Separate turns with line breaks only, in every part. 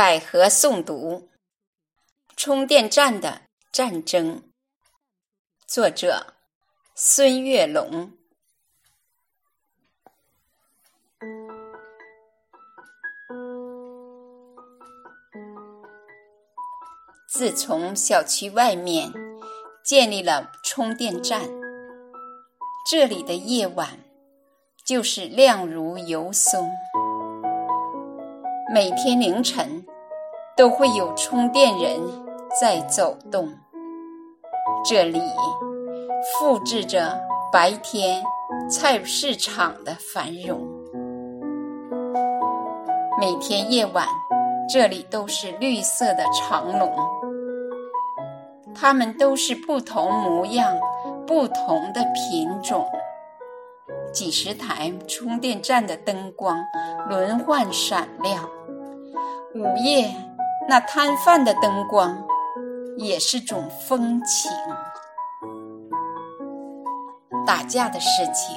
百合诵读：充电站的战争。作者：孙月龙。自从小区外面建立了充电站，这里的夜晚就是亮如油松。每天凌晨。都会有充电人在走动，这里复制着白天菜市场的繁荣。每天夜晚，这里都是绿色的长龙，它们都是不同模样、不同的品种。几十台充电站的灯光轮换闪亮，午夜。那摊贩的灯光也是种风情。打架的事情，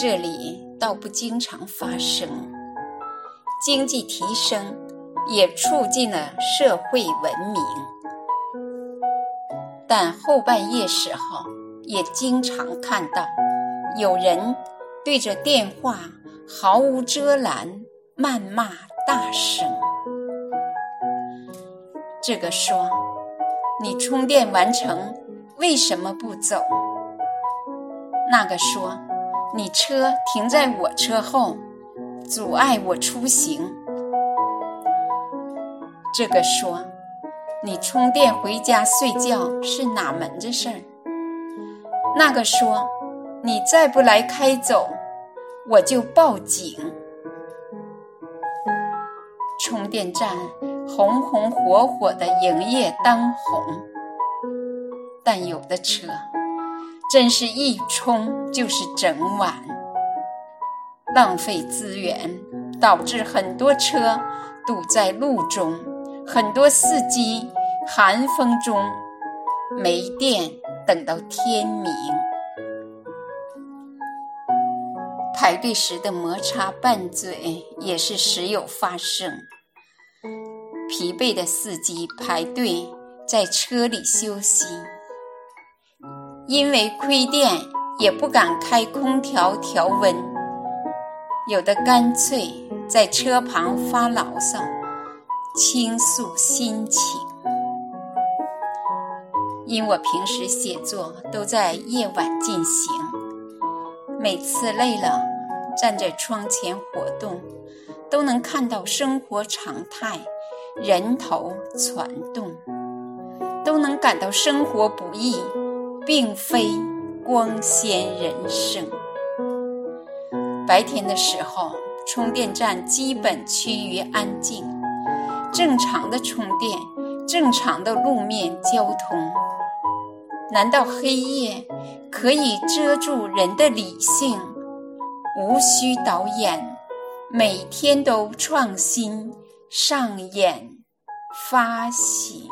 这里倒不经常发生。经济提升也促进了社会文明，但后半夜时候也经常看到有人对着电话毫无遮拦谩骂大声。这个说：“你充电完成，为什么不走？”那个说：“你车停在我车后，阻碍我出行。”这个说：“你充电回家睡觉是哪门子事儿？”那个说：“你再不来开走，我就报警。”充电站。红红火火的营业当红，但有的车真是一充就是整晚，浪费资源，导致很多车堵在路中，很多司机寒风中没电等到天明，排队时的摩擦拌嘴也是时有发生。疲惫的司机排队在车里休息，因为亏电也不敢开空调调温，有的干脆在车旁发牢骚，倾诉心情。因我平时写作都在夜晚进行，每次累了，站在窗前活动，都能看到生活常态。人头攒动，都能感到生活不易，并非光鲜人生。白天的时候，充电站基本趋于安静，正常的充电，正常的路面交通。难道黑夜可以遮住人的理性？无需导演，每天都创新。上演发行。